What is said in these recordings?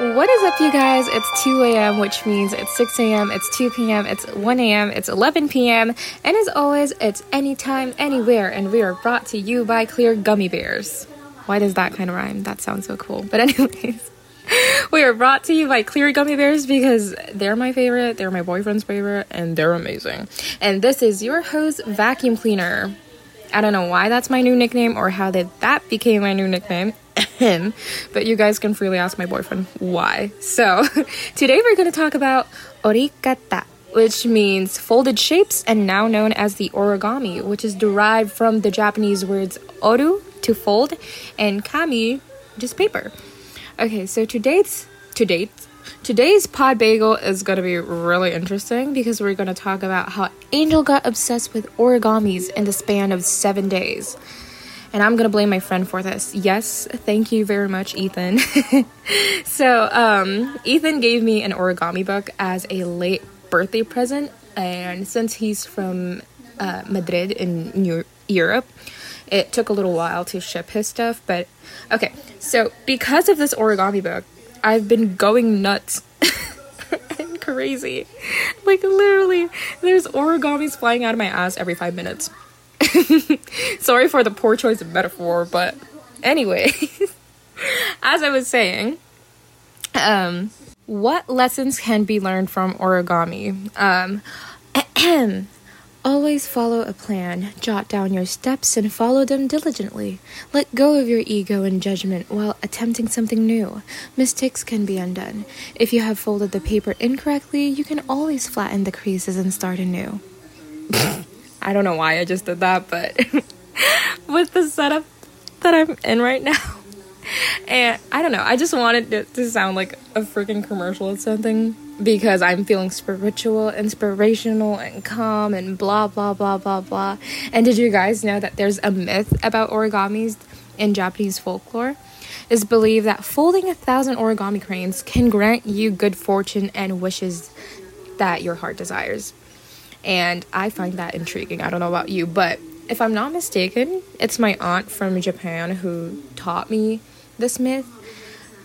What is up, you guys? It's 2 a.m., which means it's 6 a.m., it's 2 p.m., it's 1 a.m., it's 11 p.m., and as always, it's anytime, anywhere, and we are brought to you by Clear Gummy Bears. Why does that kind of rhyme? That sounds so cool. But, anyways, we are brought to you by Clear Gummy Bears because they're my favorite, they're my boyfriend's favorite, and they're amazing. And this is your host, Vacuum Cleaner. I don't know why that's my new nickname or how that that became my new nickname. But you guys can freely ask my boyfriend why. So, today we're going to talk about orikata, which means folded shapes and now known as the origami, which is derived from the Japanese words oru, to fold, and kami, just paper. Okay, so today's to date Today's pod bagel is going to be really interesting because we're going to talk about how Angel got obsessed with origamis in the span of seven days. And I'm to blame my friend for this. Yes, thank you very much, Ethan. so, um, Ethan gave me an origami book as a late birthday present. And since he's from uh, Madrid in New- Europe, it took a little while to ship his stuff. But okay, so because of this origami book, I've been going nuts and crazy. Like literally, there's origamis flying out of my ass every five minutes. Sorry for the poor choice of metaphor, but anyway, as I was saying, um, what lessons can be learned from origami? Um, Always follow a plan, jot down your steps, and follow them diligently. Let go of your ego and judgment while attempting something new. Mistakes can be undone. If you have folded the paper incorrectly, you can always flatten the creases and start anew. I don't know why I just did that, but with the setup that I'm in right now. And I don't know, I just wanted it to sound like a freaking commercial or something because I'm feeling spiritual, inspirational, and calm, and blah, blah, blah, blah, blah. And did you guys know that there's a myth about origamis in Japanese folklore? Is believed that folding a thousand origami cranes can grant you good fortune and wishes that your heart desires. And I find that intriguing. I don't know about you, but if I'm not mistaken, it's my aunt from Japan who taught me this myth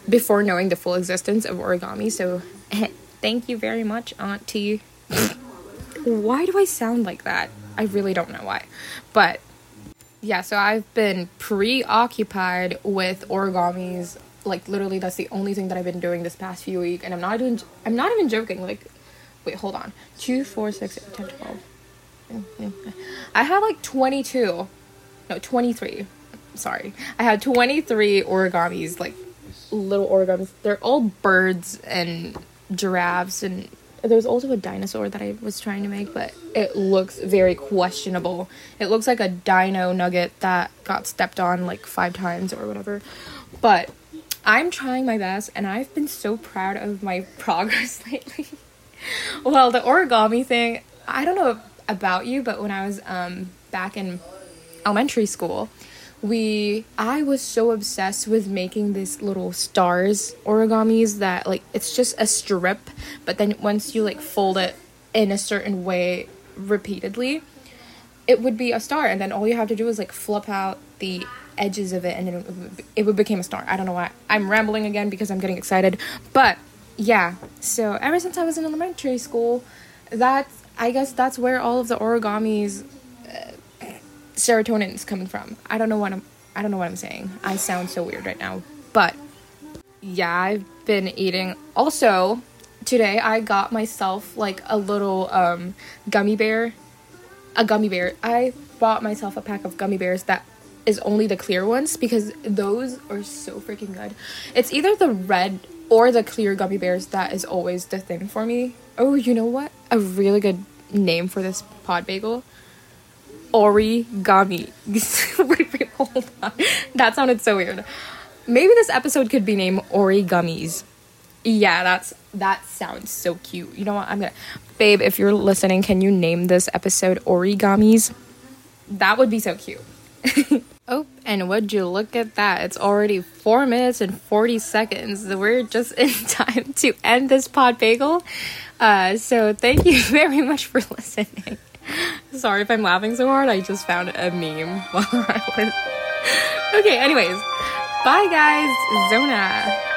before knowing the full existence of origami. So Thank you very much, Auntie. why do I sound like that? I really don't know why. But yeah, so I've been preoccupied with origamis. Like literally that's the only thing that I've been doing this past few weeks and I'm not even I'm not even joking. Like wait, hold on. 2 4 6 8, 10 12. I had like 22. No, 23. Sorry. I had 23 origamis like little origamis. They're all birds and giraffes and there's also a dinosaur that I was trying to make, but it looks very questionable. It looks like a dino nugget that got stepped on like five times or whatever. But I'm trying my best and I've been so proud of my progress lately. well, the origami thing, I don't know about you, but when I was um, back in elementary school, we I was so obsessed with making these little stars origamis that like it's just a strip, but then once you like fold it in a certain way repeatedly, it would be a star and then all you have to do is like flip out the edges of it and it would, it would become a star. I don't know why. I'm rambling again because I'm getting excited. But yeah, so ever since I was in elementary school, that's I guess that's where all of the origamis serotonin is coming from. I don't know what I'm I don't know what I'm saying. I sound so weird right now. But yeah, I've been eating also today I got myself like a little um gummy bear a gummy bear. I bought myself a pack of gummy bears that is only the clear ones because those are so freaking good. It's either the red or the clear gummy bears that is always the thing for me. Oh, you know what? A really good name for this pod bagel origami. wait, wait, hold on. That sounded so weird. Maybe this episode could be named Origummies. Yeah, that's that sounds so cute. You know what? I'm gonna, babe. If you're listening, can you name this episode Origummies? That would be so cute. oh, and would you look at that? It's already four minutes and forty seconds. We're just in time to end this pod bagel. Uh, so thank you very much for listening. Sorry if I'm laughing so hard. I just found a meme while I was. Okay, anyways. Bye, guys. Zona.